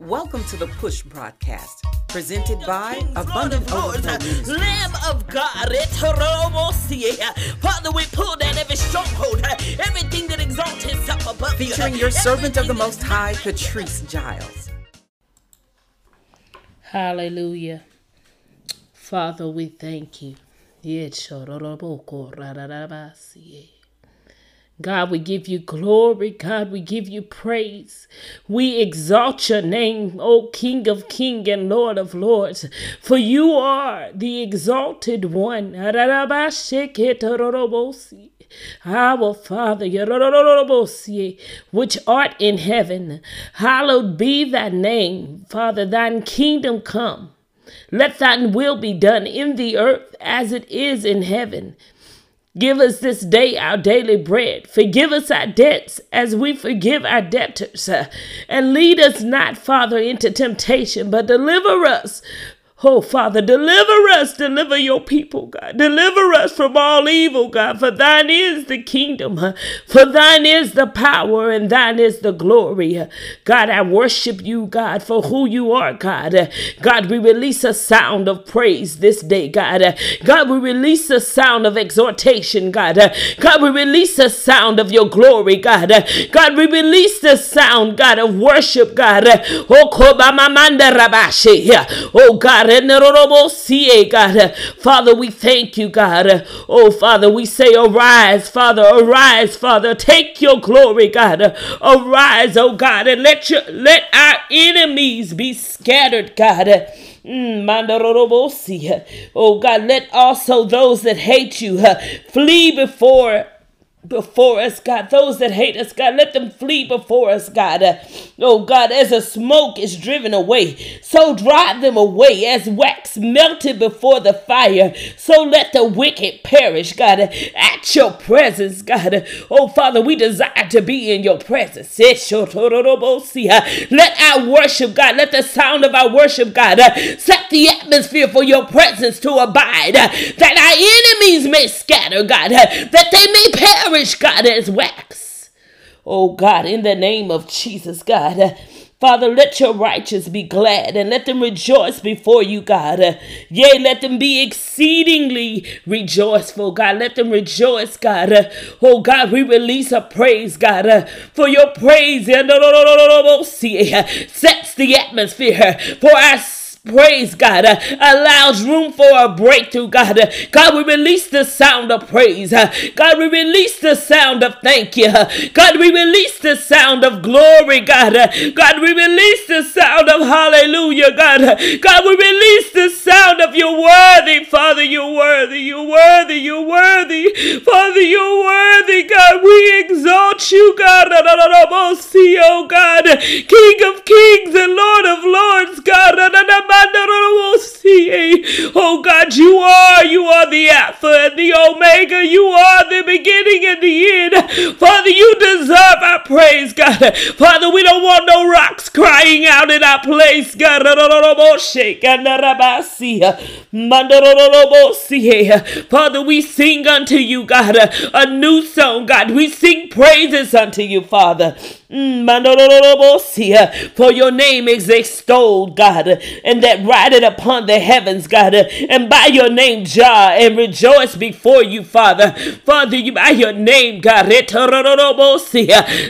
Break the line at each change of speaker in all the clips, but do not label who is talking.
Welcome to the Push broadcast, presented by Abundant Overflow Ministries.
Lamb of God, Etorobosia. Father, we pull down every stronghold, everything that exalts itself above you.
Featuring your servant of the Most High, Patrice Giles.
Hallelujah. Father, we thank you. God, we give you glory. God, we give you praise. We exalt your name, O King of Kings and Lord of Lords, for you are the exalted one. Our Father, which art in heaven, hallowed be thy name. Father, thine kingdom come. Let thine will be done in the earth as it is in heaven. Give us this day our daily bread. Forgive us our debts as we forgive our debtors. And lead us not, Father, into temptation, but deliver us. Oh, Father, deliver us, deliver your people, God. Deliver us from all evil, God. For thine is the kingdom, for thine is the power, and thine is the glory. God, I worship you, God, for who you are, God. God, we release a sound of praise this day, God. God, we release a sound of exhortation, God. God, we release a sound of your glory, God. God, we release the sound, God, of worship, God. Oh, Oh, God. God. Father, we thank you, God. Oh, Father, we say, arise, Father, arise, Father. Take your glory, God. Arise, oh God, and let your let our enemies be scattered, God. Mm, Oh God, let also those that hate you flee before before us, God. Those that hate us, God, let them flee before us, God. Uh, oh, God, as a smoke is driven away, so drive them away as wax melted before the fire. So let the wicked perish, God, uh, at your presence, God. Uh, oh, Father, we desire to be in your presence. Let our worship, God, let the sound of our worship, God, set the atmosphere for your presence to abide, that our enemies may scatter, God, that they may perish, God, as wax. Oh, God, in the name of Jesus, God. Father, let your righteous be glad and let them rejoice before you, God. Yea, let them be exceedingly rejoiceful, God. Let them rejoice, God. Oh, God, we release a praise, God, for your praise sets the atmosphere for our praise, God, uh, allows room for a breakthrough, God. Uh, God, we release the sound of praise. Uh, God, we release the sound of thank you. Uh, God, we release the sound of glory, God. Uh, God, we release the sound of hallelujah, God. Uh, God, we release the sound of you're worthy, Father, you're worthy, you're worthy, you're worthy. Father, you're worthy, God. We exalt you, God. Oh, God, King of kings and Lord of lords, God. Oh God, you are, you are the Alpha and the Omega. You are the beginning and the end. Father, you deserve our praise, God. Father, we don't want no rocks crying out in our place, God. Father, we sing unto you, God, a new song, God. We sing praises unto you, Father. Mm, For your name is extolled, God, and that rideth upon the heavens, God, and by your name, Jah, and rejoice before you, Father. Father, you by your name, God,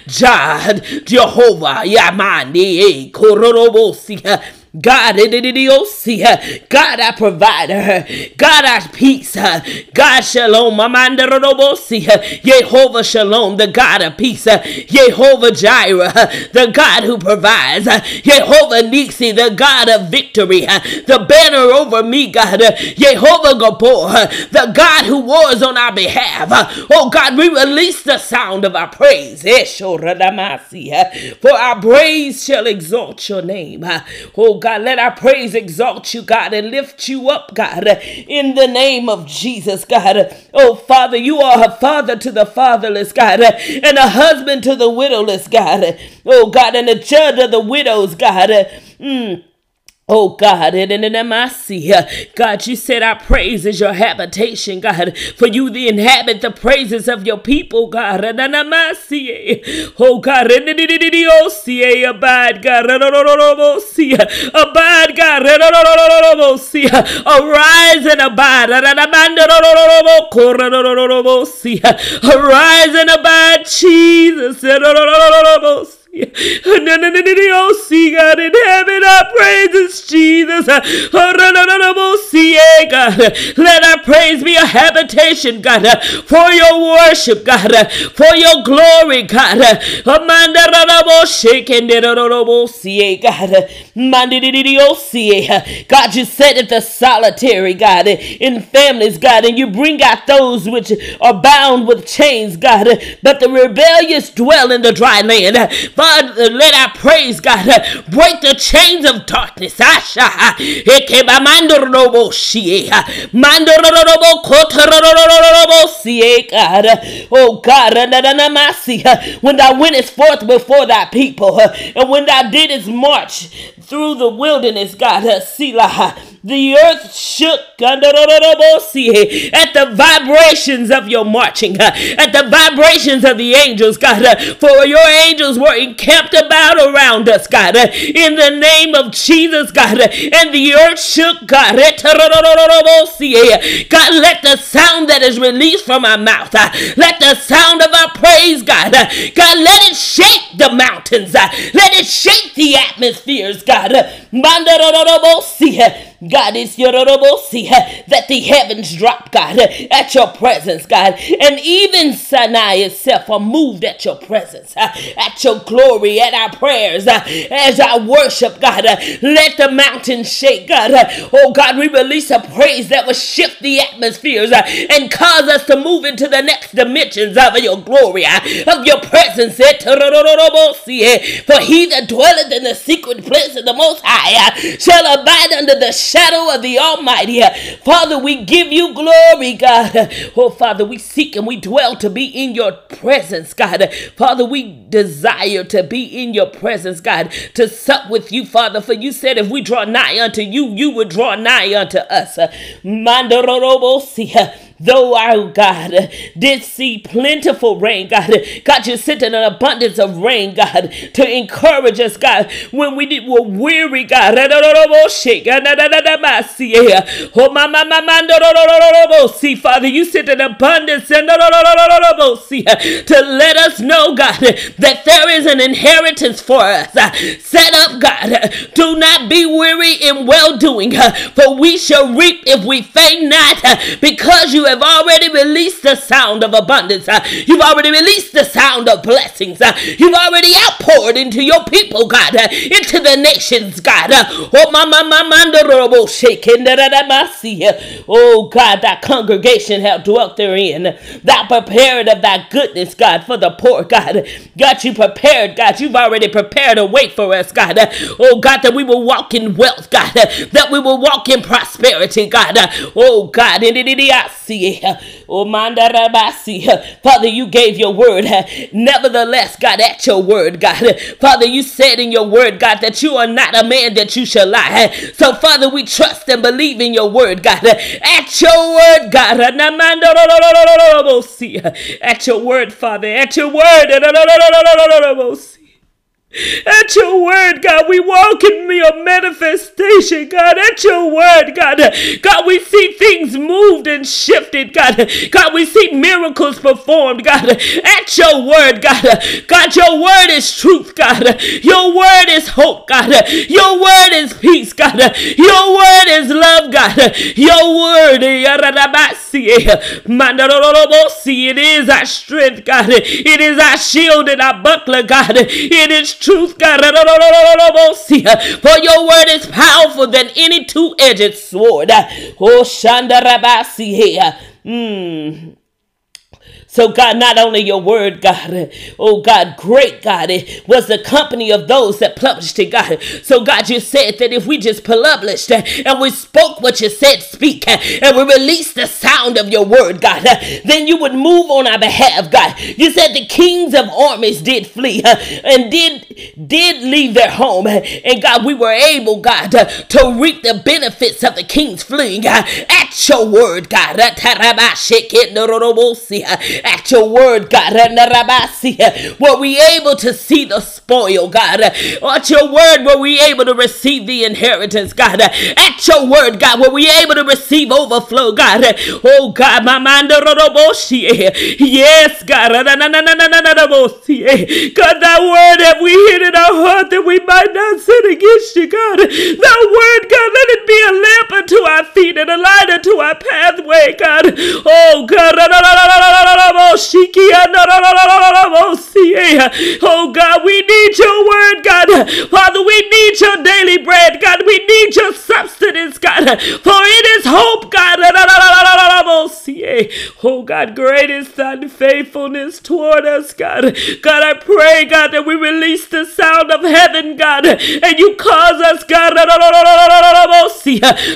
Jah, Jehovah, Yamani, Kororobosia. God, idididiosia. Uh, God, our provider. God, our peace. Uh, God, shalom. Amandarobosia. Uh, Jehovah shalom, the God of peace. Jehovah Jireh, the God who provides. Jehovah Nisi, the God of victory. The banner over me, God. Jehovah Gibbor, the God who wars on our behalf. Oh God, we release the sound of our praise. Eh, Eshoradamasi. For our praise shall exalt your name. Oh God, let our praise exalt you, God, and lift you up, God, in the name of Jesus, God. Oh, Father, you are a father to the fatherless, God, and a husband to the widowless, God. Oh, God, and a judge of the widows, God. Mm. Oh God, and I see God, you said our praise is your habitation, God. For you the inhabit the praises of your people, God. And I see. Oh God, abide, God. Abide, God. Arise and abide. Arise and abide, Jesus. Oh, see God in heaven, our praises, Jesus. Oh, oh eh, God. Let our praise be a habitation, God, for your worship, God, for your glory, God. God. God, you said it the solitary, God, in families, God, and you bring out those which are bound with chains, God, but the rebellious dwell in the dry land. Father, let our praise, God, break the chains of darkness. Asha. Oh God, when thou wentest forth before thy people, and when thou didst march through the wilderness, God, uh, Selah. The earth shook at the vibrations of your marching, uh, at the vibrations of the angels, God. Uh, for your angels were encamped about around us, God. In the name of Jesus, God. And the earth shook, God. Eh, eh, God, let the sound that is released from our mouth, let the sound of our praise, God. God, let it shake the mountains. Let it shake the atmospheres, God. God, is your bo oh, see that the heavens drop, God, at your presence, God. And even Sinai itself are moved at your presence, at your glory, at our prayers, as I worship, God. Let the mountains shake, God. Oh, God, we release a praise that will shift the atmospheres and cause us to move into the next dimensions of your glory, of your presence. For he that dwelleth in the secret place of the Most High shall abide under the shadow of the Almighty. Father, we give you glory, God. Oh, Father, we seek and we dwell to be in your presence, God. Father, we desire to be in your presence, God, to sup with you, Father. For you said if we draw nigh unto you, you would draw nigh unto us. Though our God did see plentiful rain, God, God, you sent an abundance of rain, God, to encourage us, God, when we did, were weary, God. Father, you sent an abundance to let us know, God, that there is an inheritance for us. Set up, God. Do not be weary in well doing, for we shall reap if we faint not, because you have already released the sound of abundance. Uh, you've already released the sound of blessings. Uh, you've already outpoured into your people, God, uh, into the nations, God. Oh, mama, mama, shaking Oh, God, that congregation have dwelt therein. Thou prepared of thy goodness, God, for the poor, God. God, you prepared, God. You've already prepared a way for us, God. Oh, God, that we will walk in wealth, God. That we will walk in prosperity, God. Oh, God. Oh, Father, you gave your word. Nevertheless, God, at your word, God. Father, you said in your word, God, that you are not a man that you shall lie. So, Father, we trust and believe in your word, God. At your word, God. At your word, Father. At your word. At your word, God, we walk in your manifestation, God. At your word, God. God, we see things moved and shifted, God. God, we see miracles performed, God. At your word, God. God, your word is truth, God. Your word is hope, God. Your word is peace, God. Your word is love, God. Your word, it is our strength, God. It is our shield and our buckler, God. It is truth, God. For your word is powerful than any two edged sword. Oh, Shanda Rabasi. Mm. So, God, not only your word, God, oh God, great God, it was the company of those that published it, God. So, God, you said that if we just published and we spoke what you said, speak, and we released the sound of your word, God, then you would move on our behalf, God. You said the kings of armies did flee and did did leave their home. And God, we were able, God, to reap the benefits of the king's fleeing uh, at your word, God at your word, God. Were we able to see the spoil, God? At your word, were we able to receive the inheritance, God? At your word, God, were we able to receive overflow, God? Oh, God, my mind, yes, God. God, that word have we hid in our heart that we might not sin against you, God. That word, God, let it be a lamp unto our feet and a light unto our pathway, God. Oh, God. Oh God, we need your word, God. Father, we need your daily bread, God. We need your substance, God. For it is hope, God. Oh God, great is thy faithfulness toward us, God. God, I pray, God, that we release the sound of heaven, God, and you cause us, God,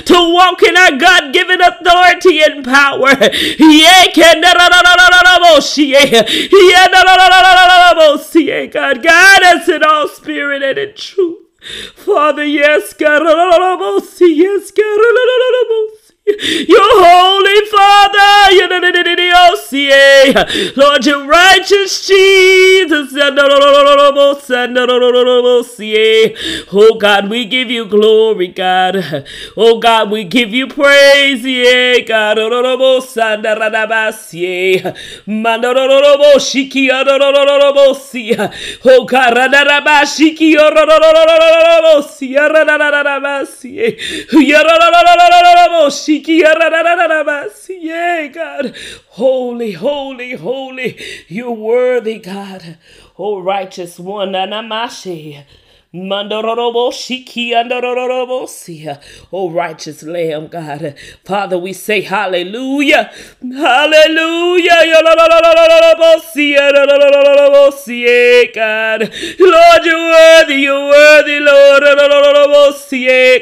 to walk in our God given authority and power. God, guide us in all spirit and in truth. Father, yes, God. Yes, God. You're holy, Father. Lord, you're righteous, Jesus. Oh, God, we give you glory, God. Oh, God, we give you praise, yeah, God. Oh, God. God. Holy, holy, holy. You're worthy, God. Oh, righteous one. Namashi. Oh, righteous Lamb, God. Father, we say hallelujah. Hallelujah. God. Lord, you're worthy. You're worthy, Lord.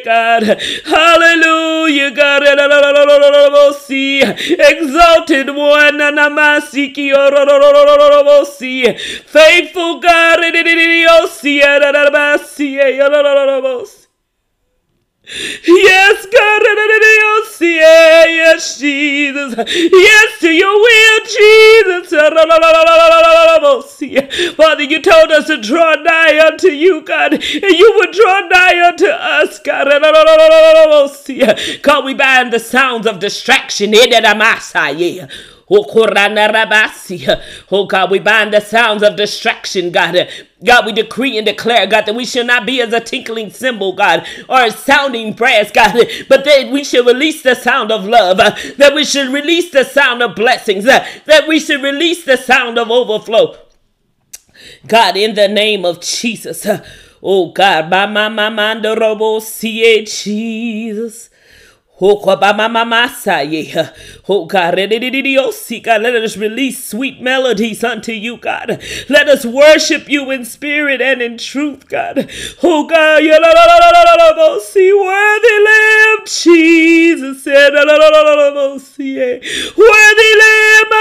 God. Hallelujah, God. Exalted one. Faithful God. Yes, God, yes, Jesus, yes to your will, Jesus. Father, you told us to draw nigh unto you, God, and you would draw nigh unto us, God. God, we bind the sounds of distraction in Oh God, we bind the sounds of distraction, God. God, we decree and declare, God, that we shall not be as a tinkling cymbal, God, or a sounding brass, God, but that we should release the sound of love, uh, that we should release the sound of blessings, uh, that we should release the sound of overflow. God, in the name of Jesus. Uh, oh God, my my my mind, Jesus. Oh God, let us release sweet melodies unto you, God. Let us worship you in spirit and in truth, God. Oh God, see worthy Lamb, Jesus. Worthy Lamb,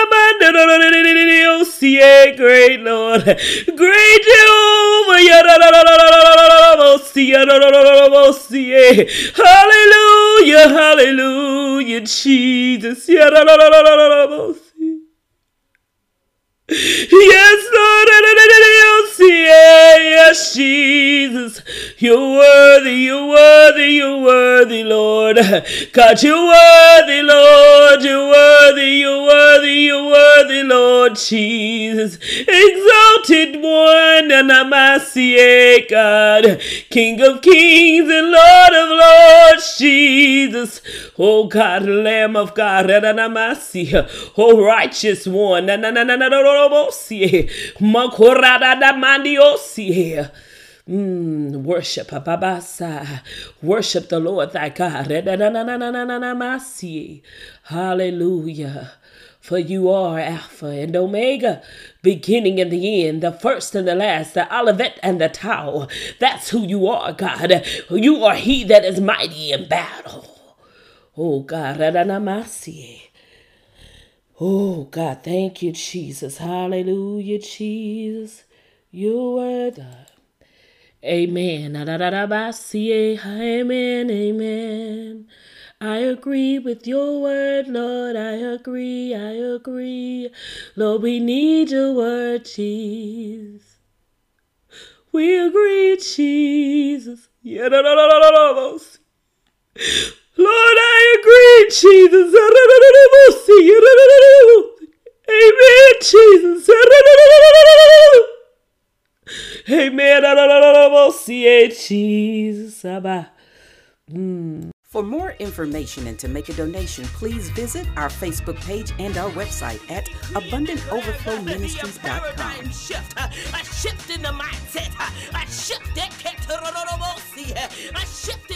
great Lord, great Jehovah. Hallelujah. Hallelujah, Jesus. Yes, Lord. Yes, Jesus. You're worthy, you're worthy, you're worthy, Lord. God, you're worthy, Lord. You're worthy, you're worthy, you're worthy, Lord Jesus. Exalted one, and Amasie, God. King of kings and Lord of lords, Jesus. Oh God, Lamb of God. Oh righteous one, and Amasie. Makorada Mm, worship, worship the Lord thy God. Hallelujah. For you are Alpha and Omega, beginning and the end, the first and the last, the Olivet and the Tau. That's who you are, God. You are He that is mighty in battle. Oh, God. Oh, God. Thank you, Jesus. Hallelujah, Jesus. Your word. Amen. Amen. Amen. I agree with your word, Lord. I agree, I agree. Lord, we need your word, Jesus. We agree, Jesus. Yeah, we'll see. Lord, I agree, Jesus. Amen, Jesus. Amen. Jesus.
Mm. For more information and to make a donation, please visit our Facebook page and our website at abundantoverflowministries.com.
Shift, a shift in the mindset, a shift that a shift